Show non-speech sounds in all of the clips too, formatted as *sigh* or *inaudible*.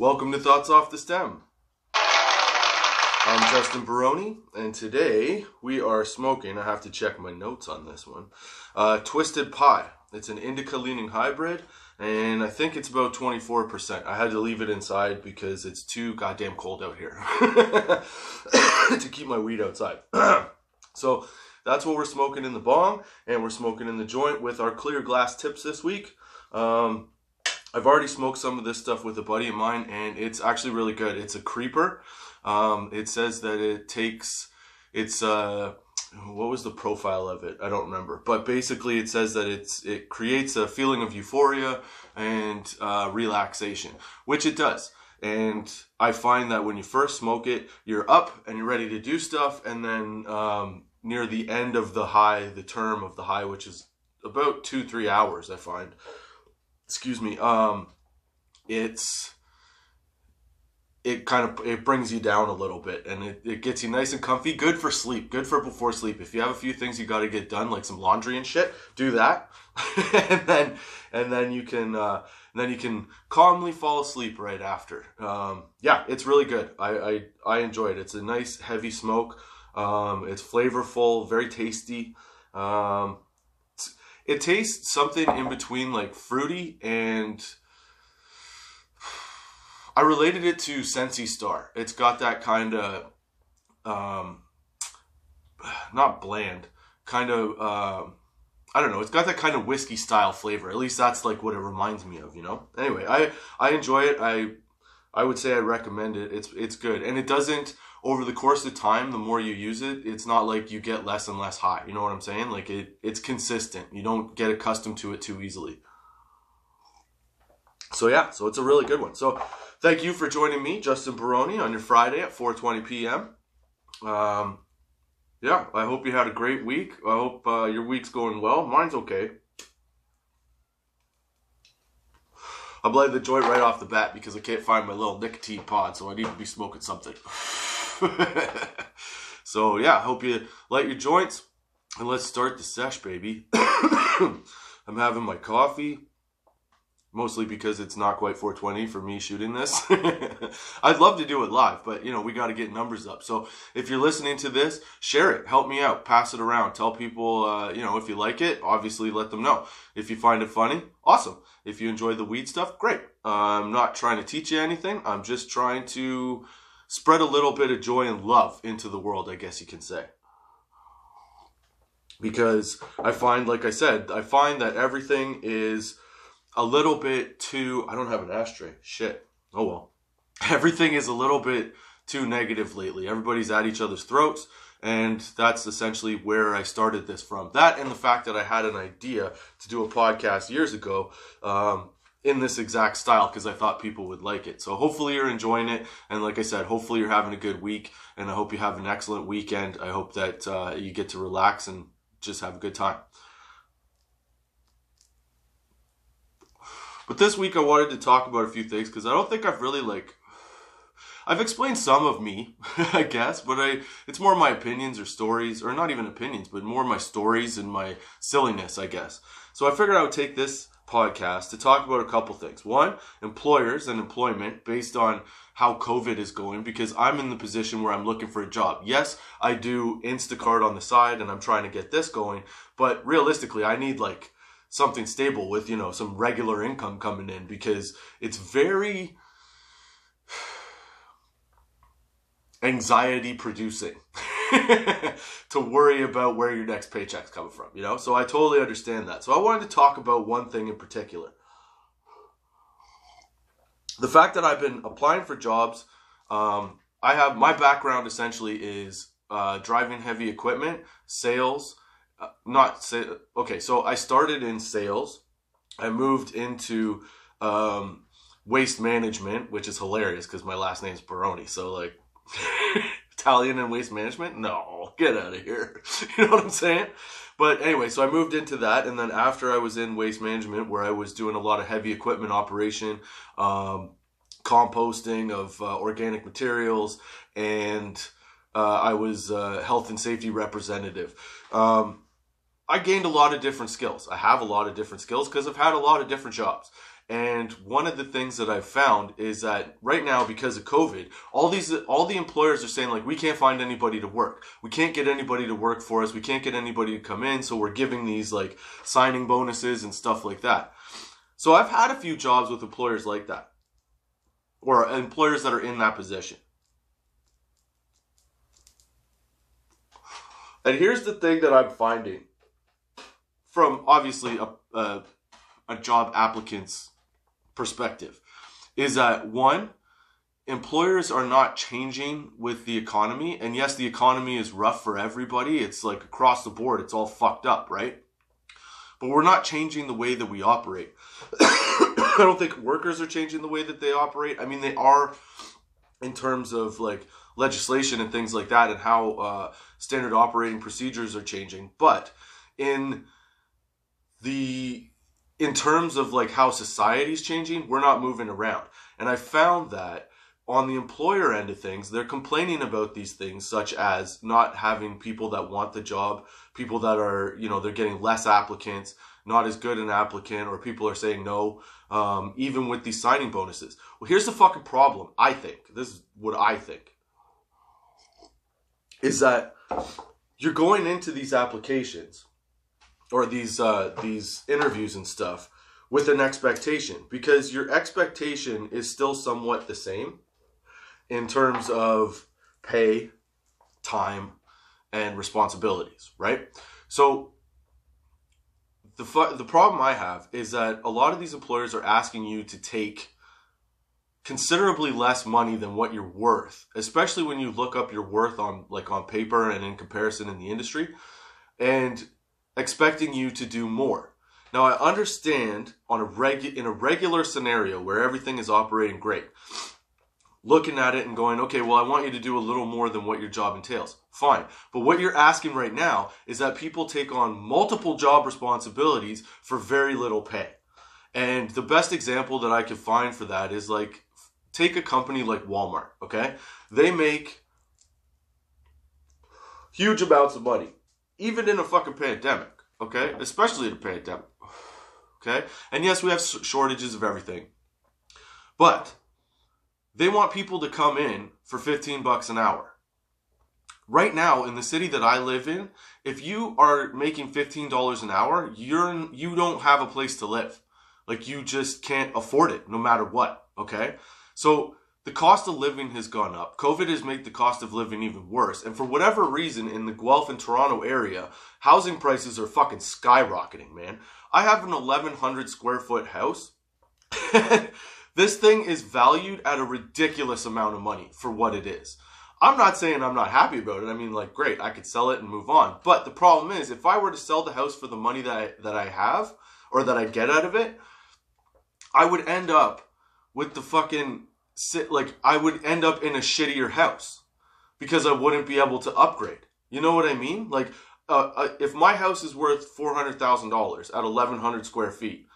Welcome to Thoughts Off the Stem. I'm Justin Baroni, and today we are smoking. I have to check my notes on this one. Uh, Twisted Pie. It's an indica leaning hybrid, and I think it's about 24%. I had to leave it inside because it's too goddamn cold out here *coughs* to keep my weed outside. *coughs* so that's what we're smoking in the bong, and we're smoking in the joint with our clear glass tips this week. Um, I've already smoked some of this stuff with a buddy of mine, and it's actually really good. It's a creeper. Um, it says that it takes, it's, uh, what was the profile of it? I don't remember. But basically, it says that it's it creates a feeling of euphoria and uh, relaxation, which it does. And I find that when you first smoke it, you're up and you're ready to do stuff, and then um, near the end of the high, the term of the high, which is about two three hours, I find. Excuse me. Um, it's it kind of it brings you down a little bit and it, it gets you nice and comfy good for sleep good for before sleep. If you have a few things you got to get done like some laundry and shit do that. *laughs* And then and then you can uh, then you can calmly fall asleep right after. Um, yeah it's really good. I, I i enjoy it. It's a nice heavy smoke. Um, it's flavorful very tasty. Um, it tastes something in between like fruity and I related it to Sensi Star. It's got that kind of, um, not bland, kind of, um, I don't know. It's got that kind of whiskey style flavor. At least that's like what it reminds me of, you know. Anyway, I I enjoy it. I I would say I recommend it. It's it's good, and it doesn't over the course of time. The more you use it, it's not like you get less and less high. You know what I'm saying? Like it it's consistent. You don't get accustomed to it too easily. So yeah, so it's a really good one. So Thank you for joining me, Justin Baroni, on your Friday at 4:20 p.m. Um, yeah, I hope you had a great week. I hope uh, your week's going well. Mine's okay. I'm lighting the joint right off the bat because I can't find my little nicotine pod, so I need to be smoking something. *laughs* so yeah, hope you light your joints and let's start the sesh, baby. *coughs* I'm having my coffee mostly because it's not quite 420 for me shooting this. *laughs* I'd love to do it live, but you know, we got to get numbers up. So if you're listening to this, share it, help me out, pass it around, tell people, uh, you know, if you like it, obviously let them know. If you find it funny, awesome. If you enjoy the weed stuff, great. Uh, I'm not trying to teach you anything. I'm just trying to spread a little bit of joy and love into the world, I guess you can say because I find, like I said, I find that everything is a little bit too. I don't have an ashtray. Shit. Oh well. *laughs* Everything is a little bit too negative lately. Everybody's at each other's throats. And that's essentially where I started this from. That and the fact that I had an idea to do a podcast years ago um, in this exact style because I thought people would like it. So hopefully you're enjoying it. And like I said, hopefully you're having a good week. And I hope you have an excellent weekend. I hope that uh, you get to relax and just have a good time. But this week I wanted to talk about a few things because I don't think I've really like I've explained some of me, *laughs* I guess, but I it's more my opinions or stories, or not even opinions, but more my stories and my silliness, I guess. So I figured I would take this podcast to talk about a couple things. One, employers and employment based on how COVID is going because I'm in the position where I'm looking for a job. Yes, I do Instacart on the side and I'm trying to get this going, but realistically, I need like something stable with you know some regular income coming in because it's very *sighs* anxiety producing *laughs* *laughs* to worry about where your next paycheck's coming from you know? So i totally understand that. So i wanted to talk about one thing in particular. The fact that i've been applying for jobs um, i have my background essentially is uh, driving heavy equipment sales uh, not say okay so i started in sales. I moved into um, waste management which is hilarious because my last name is baroni so like *laughs* italian and waste management no get out of here *laughs* you know what i'm saying but anyway so i moved into that and then after i was in waste management where i was doing a lot of heavy equipment operation um, composting of uh, organic materials and uh, I was health and safety representative. Um, I gained a lot of different skills. I have a lot of different skills because I've had a lot of different jobs. And one of the things that I've found is that right now, because of COVID, all these, all the employers are saying like, we can't find anybody to work. We can't get anybody to work for us. We can't get anybody to come in. So we're giving these like signing bonuses and stuff like that. So I've had a few jobs with employers like that or employers that are in that position. And here's the thing that I'm finding from obviously a, a, a job applicant's perspective is that one, employers are not changing with the economy. And yes, the economy is rough for everybody. It's like across the board, it's all fucked up, right? But we're not changing the way that we operate. *coughs* I don't think workers are changing the way that they operate. I mean, they are in terms of like legislation and things like that and how uh, standard operating procedures are changing. But in the in terms of like how society's changing, we're not moving around. And I found that on the employer end of things, they're complaining about these things, such as not having people that want the job, people that are, you know, they're getting less applicants, not as good an applicant, or people are saying no, um, even with these signing bonuses. Well, here's the fucking problem, I think. This is what I think. Is that you're going into these applications or these uh, these interviews and stuff with an expectation because your expectation is still somewhat the same in terms of pay, time, and responsibilities, right? So the fu- the problem I have is that a lot of these employers are asking you to take considerably less money than what you're worth, especially when you look up your worth on like on paper and in comparison in the industry. And expecting you to do more. Now I understand on a regu- in a regular scenario where everything is operating great, looking at it and going, okay, well, I want you to do a little more than what your job entails. Fine. But what you're asking right now is that people take on multiple job responsibilities for very little pay. And the best example that I could find for that is like, take a company like Walmart, okay? They make huge amounts of money even in a fucking pandemic, okay? Especially in a pandemic, *sighs* okay? And yes, we have shortages of everything, but they want people to come in for 15 bucks an hour. Right now, in the city that I live in, if you are making $15 an hour, you're, you don't have a place to live. Like, you just can't afford it no matter what, okay? So, the cost of living has gone up. COVID has made the cost of living even worse. And for whatever reason, in the Guelph and Toronto area, housing prices are fucking skyrocketing, man. I have an 1100 square foot house. *laughs* this thing is valued at a ridiculous amount of money for what it is. I'm not saying I'm not happy about it. I mean, like, great, I could sell it and move on. But the problem is, if I were to sell the house for the money that I, that I have or that I get out of it, I would end up with the fucking sit like I would end up in a shittier house because I wouldn't be able to upgrade. You know what I mean? Like uh, uh, if my house is worth four hundred thousand dollars at eleven hundred square feet,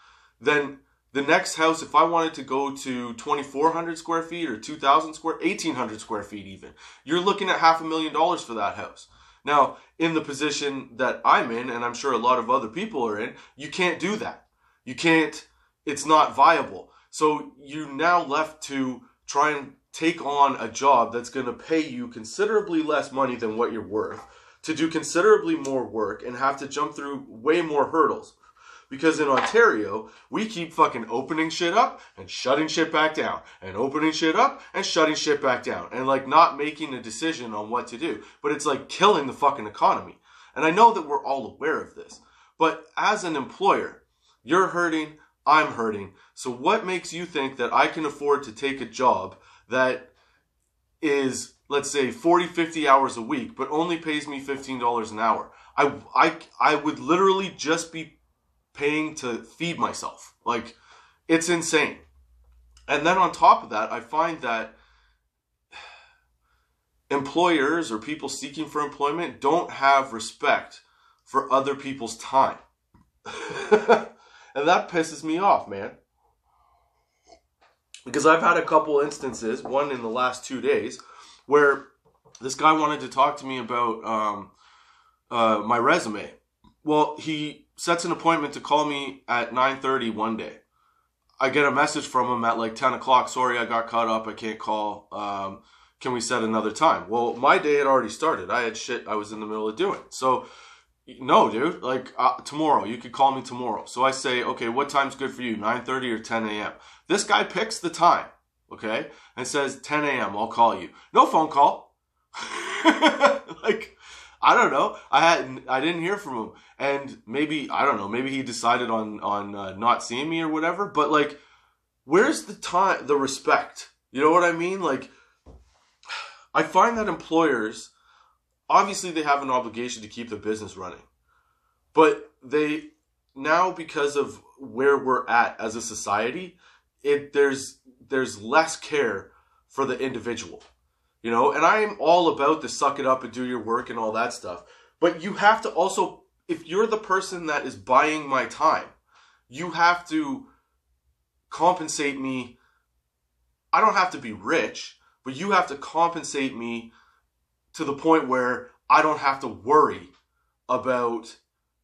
then the next house, if I wanted to go to twenty four hundred square feet or two thousand square, eighteen hundred square feet, even, you're looking at half a million dollars for that house. Now, in the position that I'm in, and I'm sure a lot of other people are in, you can't do that. You can't. It's not viable. So you now left to try and take on a job that's going to pay you considerably less money than what you're worth, to do considerably more work and have to jump through way more hurdles. Because in Ontario, we keep fucking opening shit up and shutting shit back down, and opening shit up and shutting shit back down, and like not making a decision on what to do. But it's like killing the fucking economy. And I know that we're all aware of this. But as an employer, you're hurting, I'm hurting. So what makes you think that I can afford to take a job that is, let's say, 40, 50 hours a week, but only pays me $15 an hour? I, I, I would literally just be paying to feed myself. Like, it's insane. And then on top of that, I find that employers or people seeking for employment don't have respect for other people's time. *laughs* And that pisses me off, man. Because I've had a couple instances, one in the last two days, where this guy wanted to talk to me about um, uh, my resume. Well, he sets an appointment to call me at 9.30 one day. I get a message from him at like 10 o'clock. Sorry, I got caught up. I can't call. Um, can we set another time? Well, my day had already started. I had shit I was in the middle of doing. So, no, dude, like uh, tomorrow, you could call me tomorrow. So I say, okay, what time's good for you? 9.30 or 10 a.m.? This guy picks the time, okay, and says 10 a.m., I'll call you. No phone call. *laughs* like, I don't know. I had I didn't hear from him, and maybe I don't know. Maybe he decided on on uh, not seeing me or whatever. But like, where's the time, the respect? You know what I mean? Like, I find that employers obviously they have an obligation to keep the business running, but they now because of where we're at as a society, it there's there's less care for the individual you know, and I'm all about the suck it up and do your work and all that stuff. But you have to also, if you're the person that is buying my time, you have to compensate me. I don't have to be rich, but you have to compensate me to the point where I don't have to worry about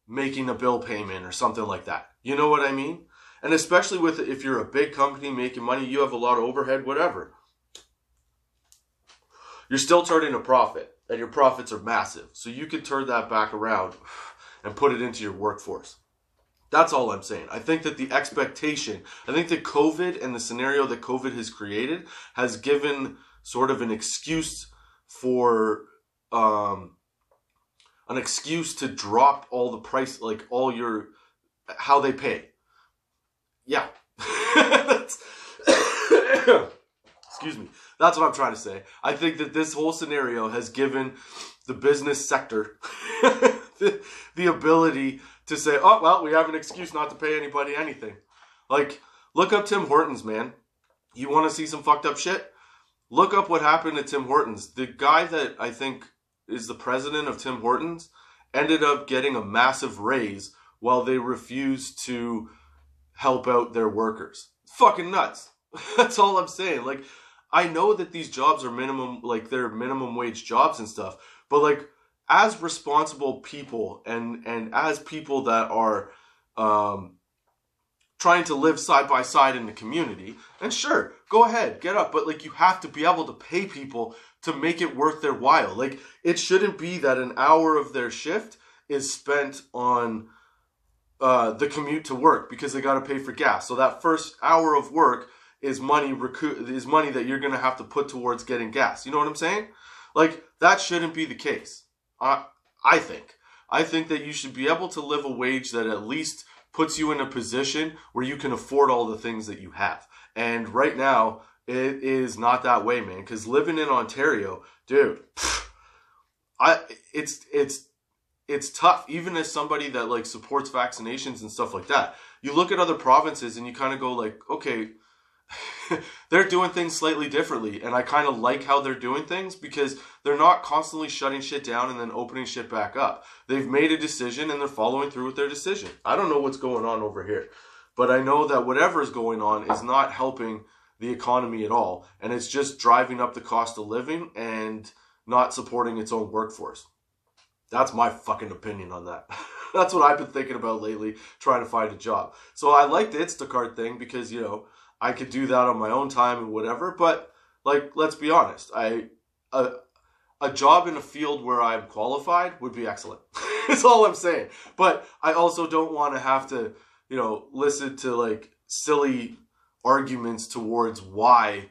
making a bill payment or something like that. You know what I mean? And especially with if you're a big company making money, you have a lot of overhead, whatever you're still turning a profit, and your profits are massive. So you can turn that back around and put it into your workforce. That's all I'm saying. I think that the expectation, I think that COVID and the scenario that COVID has created has given sort of an excuse for um, an excuse to drop all the price, like all your how they pay. Yeah. *laughs* *coughs* Excuse me. That's what I'm trying to say. I think that this whole scenario has given the business sector *laughs* the, the ability to say, oh, well, we have an excuse not to pay anybody anything. Like, look up Tim Hortons, man. You want to see some fucked up shit? Look up what happened to Tim Hortons. The guy that I think is the president of Tim Hortons ended up getting a massive raise while they refused to help out their workers. Fucking nuts. *laughs* That's all I'm saying. Like, I know that these jobs are minimum, like they're minimum wage jobs and stuff, but like as responsible people and and as people that are um, trying to live side by side in the community, and sure, go ahead, get up, but like you have to be able to pay people to make it worth their while. Like it shouldn't be that an hour of their shift is spent on uh, the commute to work because they got to pay for gas. So that first hour of work is money recoup is money that you're gonna have to put towards getting gas. You know what I'm saying? Like that shouldn't be the case. I I think. I think that you should be able to live a wage that at least puts you in a position where you can afford all the things that you have. And right now, it is not that way, man. Because living in Ontario, dude, *sighs* I it's it's it's tough. Even as somebody that like supports vaccinations and stuff like that, you look at other provinces and you kind of go like, okay, *laughs* they're doing things slightly differently and i kind of like how they're doing things because they're not constantly shutting shit down and then opening shit back up they've made a decision and they're following through with their decision i don't know what's going on over here but i know that whatever is going on is not helping the economy at all and it's just driving up the cost of living and not supporting its own workforce that's my fucking opinion on that *laughs* that's what i've been thinking about lately trying to find a job so i like the instacart thing because you know I could do that on my own time and whatever. But like, let's be honest, I a a job in a field where I'm qualified would be excellent. *laughs* That's all I'm saying. But I also don't want to have to, you know, listen to like silly arguments towards why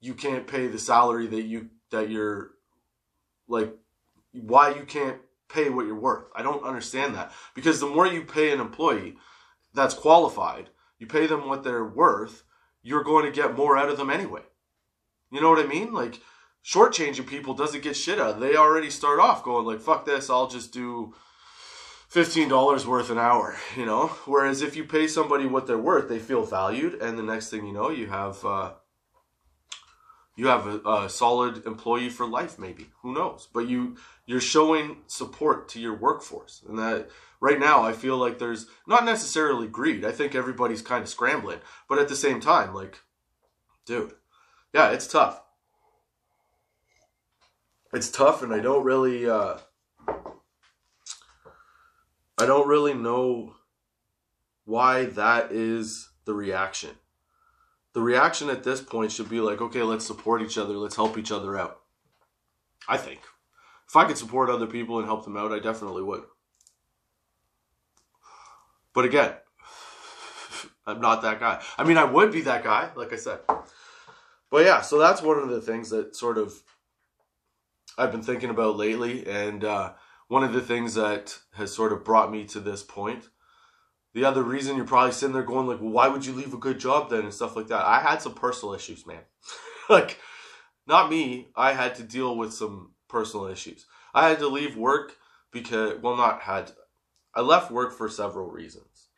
you can't pay the salary that you that you're like why you can't pay what you're worth. I don't understand that because the more you pay an employee that's qualified, you pay them what they're worth, you're going to get more out of them anyway. You know what I mean? Like shortchanging people doesn't get shit out. They already start off going like, "Fuck this! I'll just do fifteen dollars worth an hour." You know. Whereas if you pay somebody what they're worth, they feel valued, and the next thing you know, you have uh, you have a, a solid employee for life. Maybe who knows? But you you're showing support to your workforce, and that right now I feel like there's not necessarily greed. I think everybody's kind of scrambling, but at the same time, like, dude, yeah, it's tough. It's tough, and I don't really, uh, I don't really know why that is the reaction. The reaction at this point should be like, okay, let's support each other, let's help each other out. I think. If I could support other people and help them out, I definitely would. But again, *laughs* I'm not that guy. I mean, I would be that guy, like I said. But yeah, so that's one of the things that sort of I've been thinking about lately, and uh, one of the things that has sort of brought me to this point. The other reason you're probably sitting there going like, well, "Why would you leave a good job then?" and stuff like that. I had some personal issues, man. *laughs* like, not me. I had to deal with some personal issues. I had to leave work because, well, not had. I left work for several reasons,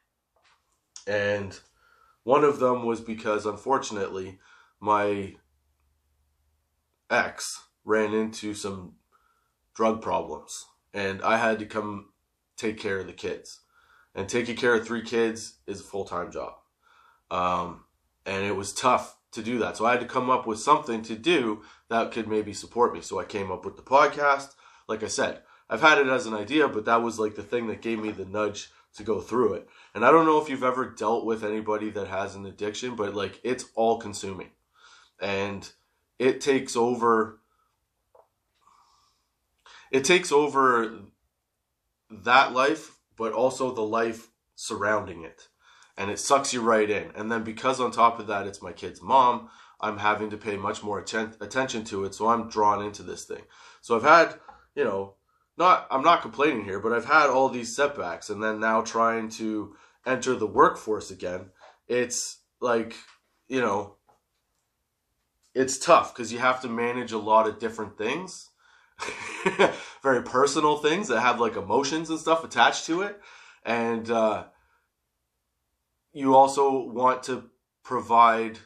and one of them was because, unfortunately, my ex ran into some drug problems and I had to come take care of the kids. And taking care of three kids is a full time job. Um, and it was tough to do that. So I had to come up with something to do that could maybe support me. So I came up with the podcast. Like I said, I've had it as an idea, but that was like the thing that gave me the nudge to go through it. And I don't know if you've ever dealt with anybody that has an addiction, but like it's all consuming. And it takes over it takes over that life, but also the life surrounding it. And it sucks you right in. And then because on top of that, it's my kid's mom, I'm having to pay much more atten- attention to it. So I'm drawn into this thing. So I've had, you know, not, I'm not complaining here, but I've had all these setbacks. And then now trying to enter the workforce again, it's like, you know, it's tough because you have to manage a lot of different things *laughs* very personal things that have like emotions and stuff attached to it. And uh, you also want to provide,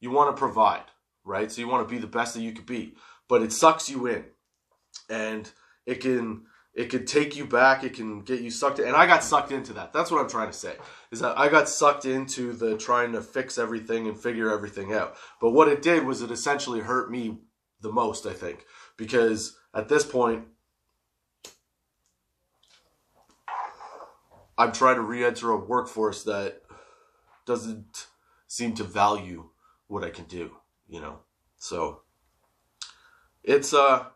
you want to provide, right? So you want to be the best that you could be, but it sucks you in. And it can it can take you back it can get you sucked in and i got sucked into that that's what i'm trying to say is that i got sucked into the trying to fix everything and figure everything out but what it did was it essentially hurt me the most i think because at this point, I'm trying to re-enter a workforce that doesn't seem to value what I can do, you know. So it's uh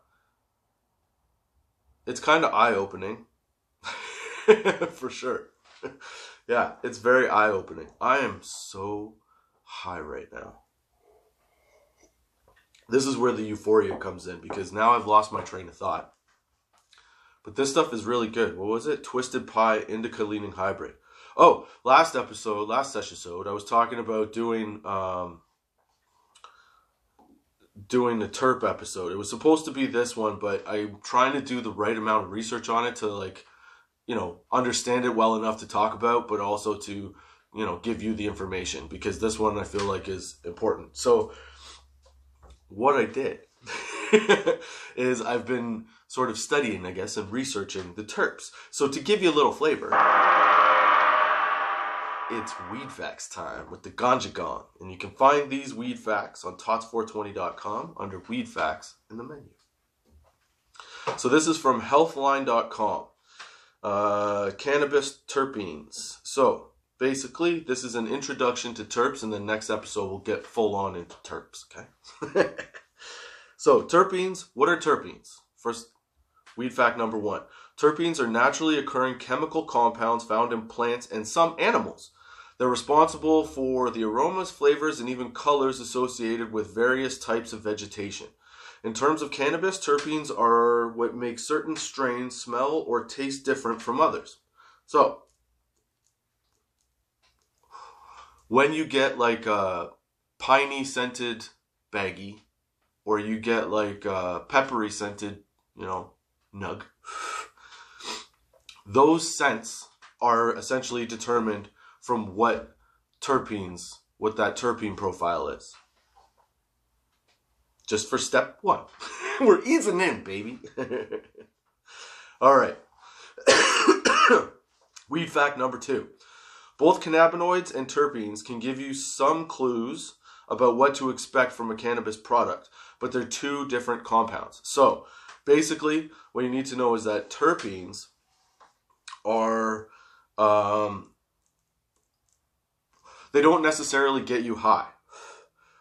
it's kind of eye-opening *laughs* for sure. *laughs* yeah, it's very eye-opening. I am so high right now this is where the euphoria comes in because now I've lost my train of thought. But this stuff is really good. What was it? Twisted Pie Indica Leaning Hybrid. Oh, last episode, last session episode, I was talking about doing um, doing the terp episode. It was supposed to be this one, but I'm trying to do the right amount of research on it to like, you know, understand it well enough to talk about, but also to, you know, give you the information because this one I feel like is important. So what I did *laughs* is I've been sort of studying, I guess, and researching the terps. So to give you a little flavor, it's weed facts time with the Ganja Gong. And you can find these weed facts on tots420.com under weed facts in the menu. So this is from healthline.com. Uh, cannabis terpenes. So basically, this is an introduction to terps, and the next episode we'll get full on into terps, okay? *laughs* so, terpenes, what are terpenes? First, weed fact number one terpenes are naturally occurring chemical compounds found in plants and some animals. They're responsible for the aromas, flavors, and even colors associated with various types of vegetation. In terms of cannabis, terpenes are what makes certain strains smell or taste different from others. So, when you get like a piney scented baggie, or you get like a peppery scented, you know, nug, *sighs* those scents are essentially determined from what terpenes, what that terpene profile is. Just for step one. *laughs* We're easing in, baby. *laughs* All right. *coughs* Weed fact number two. Both cannabinoids and terpenes can give you some clues about what to expect from a cannabis product, but they're two different compounds. So, basically, what you need to know is that terpenes are um, they don't necessarily get you high.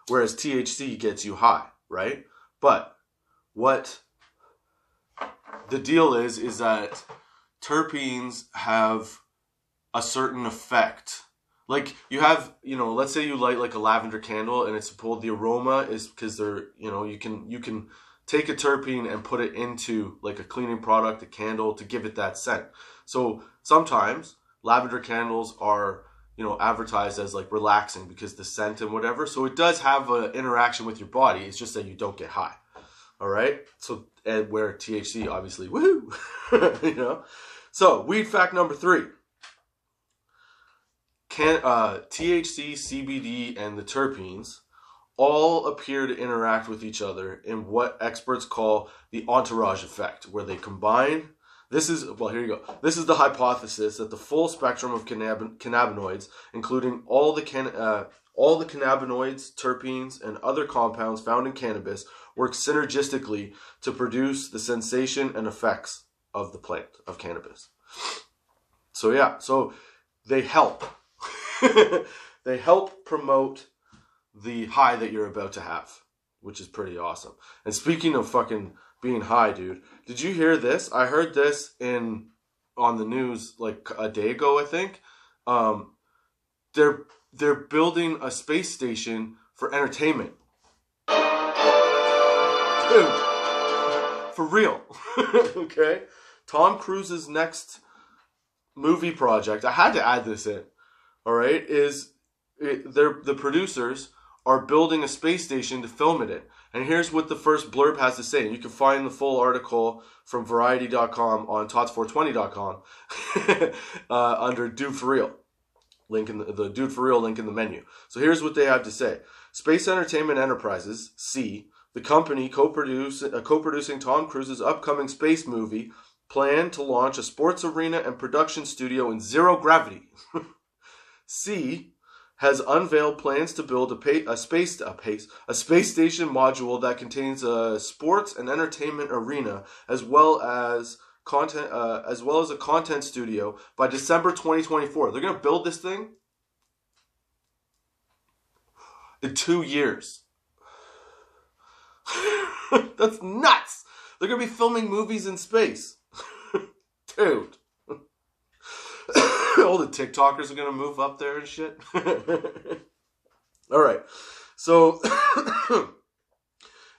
Whereas THC gets you high, right? But what the deal is is that terpenes have a certain effect. Like you have, you know, let's say you light like a lavender candle and it's pulled the aroma is because they're, you know, you can you can take a terpene and put it into like a cleaning product, a candle to give it that scent. So sometimes lavender candles are you know advertised as like relaxing because the scent and whatever. So it does have an interaction with your body. It's just that you don't get high. All right so and where thc obviously *laughs* woohoo! *laughs* You know? So weed fact number three can uh, thc cbd and the terpenes all appear to interact with each other in what experts call the entourage effect where they combine this is, well, here you go. This is the hypothesis that the full spectrum of cannab- cannabinoids, including all the, can- uh, all the cannabinoids, terpenes, and other compounds found in cannabis, work synergistically to produce the sensation and effects of the plant, of cannabis. So, yeah, so they help. *laughs* they help promote the high that you're about to have, which is pretty awesome. And speaking of fucking being high, dude. Did you hear this? I heard this in on the news like a day ago, I think. Um, they're they're building a space station for entertainment. Dude, for real. *laughs* okay? Tom Cruise's next movie project, I had to add this in, all right, is it, they're, the producers are building a space station to film it in. And here's what the first blurb has to say. And you can find the full article from variety.com on tots420.com *laughs* uh, under Dude for Real. Link in the, the Dude for Real link in the menu. So here's what they have to say. Space Entertainment Enterprises, SEE, the company co-produce, uh, co-producing Tom Cruise's upcoming space movie, plan to launch a sports arena and production studio in zero gravity. *laughs* SEE, has unveiled plans to build a, pay, a space a pace a space station module that contains a sports and entertainment arena as well as content uh, as well as a content studio by December 2024. They're going to build this thing in 2 years. *laughs* That's nuts. They're going to be filming movies in space. *laughs* Dude. All the TikTokers are gonna move up there and shit. *laughs* all right, so *coughs*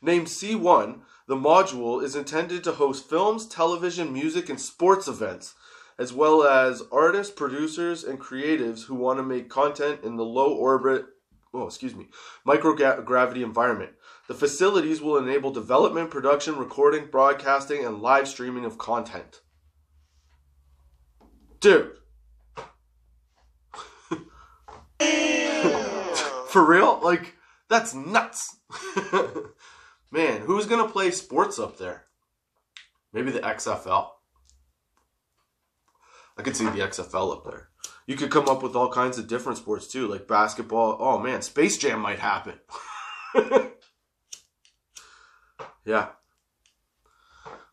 named SEE-1, the module is intended to host films, television, music, and sports events, as well as artists, producers, and creatives who want to make content in the low orbit, oh, excuse me, microgravity environment. The facilities will enable development, production, recording, broadcasting, and live streaming of content. Dude, For real? Like, that's nuts. *laughs* Man, who's going to play sports up there? Maybe the XFL. I could see the XFL up there. You could come up with all kinds of different sports too, like basketball. Oh man, Space Jam might happen. *laughs* yeah.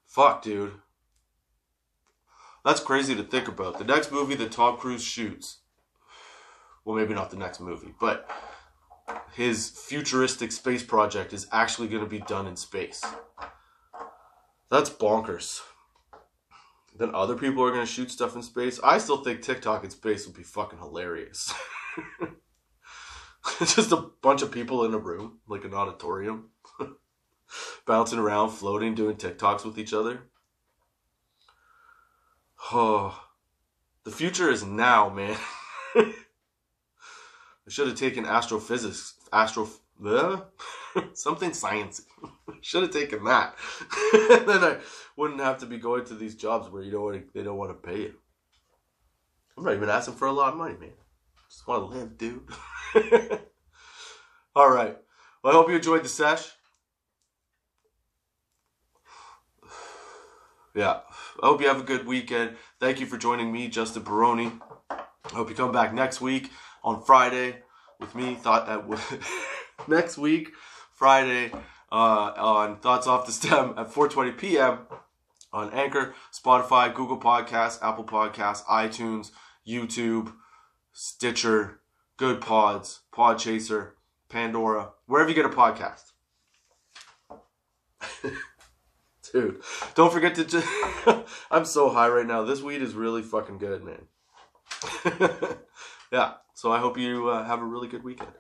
Fuck, dude. That's crazy to think about. The next movie that Tom Cruise shoots well, maybe not the next movie, but his futuristic space project is actually going to be done in space. That's bonkers. Then other people are going to shoot stuff in space. I still think TikTok in space would be fucking hilarious. *laughs* Just a bunch of people in a room, like an auditorium, *laughs* bouncing around, floating, doing TikToks with each other. Oh, *sighs* the future is now, man. *laughs* I should have taken astrophysics, astro, *laughs* something sciencey. *laughs* should have taken that. *laughs* then I wouldn't have to be going to these jobs where you don't they don't want to pay you. I'm not even asking for a lot of money, man. Just want to live, dude. All right. Well, I hope you enjoyed the sesh. *sighs* Yeah. I hope you have a good weekend. Thank you for joining me, Justin Baroni. I hope you come back next week on Friday with me. Thought at *laughs* next week, Friday, uh, on Thoughts Off the Stem at 4:20 p.m. on Anchor, Spotify, Google Podcasts, Apple Podcasts, iTunes, YouTube, Stitcher, Goodpods, Podchaser, Pandora, wherever you get a podcast. *laughs* Dude, don't forget to. Just, *laughs* I'm so high right now. This weed is really fucking good, man. Yeah, so I hope you uh, have a really good weekend.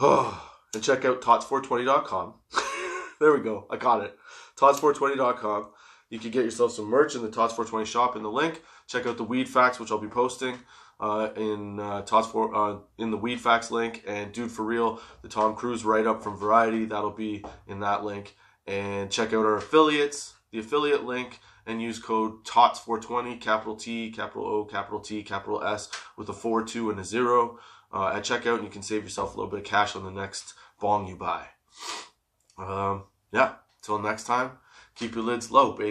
Oh, and check out tots420.com. *laughs* there we go. I got it. Tots420.com. You can get yourself some merch in the Tots420 shop in the link. Check out the weed facts, which I'll be posting uh, in uh, Tots uh, in the weed facts link, and dude for real, the Tom Cruise write up from Variety that'll be in that link. And check out our affiliates, the affiliate link, and use code TOTS420, capital T, capital O, capital T, capital S, with a four, two, and a zero uh, at checkout, and you can save yourself a little bit of cash on the next bong you buy. Um, yeah, till next time, keep your lids low, baby.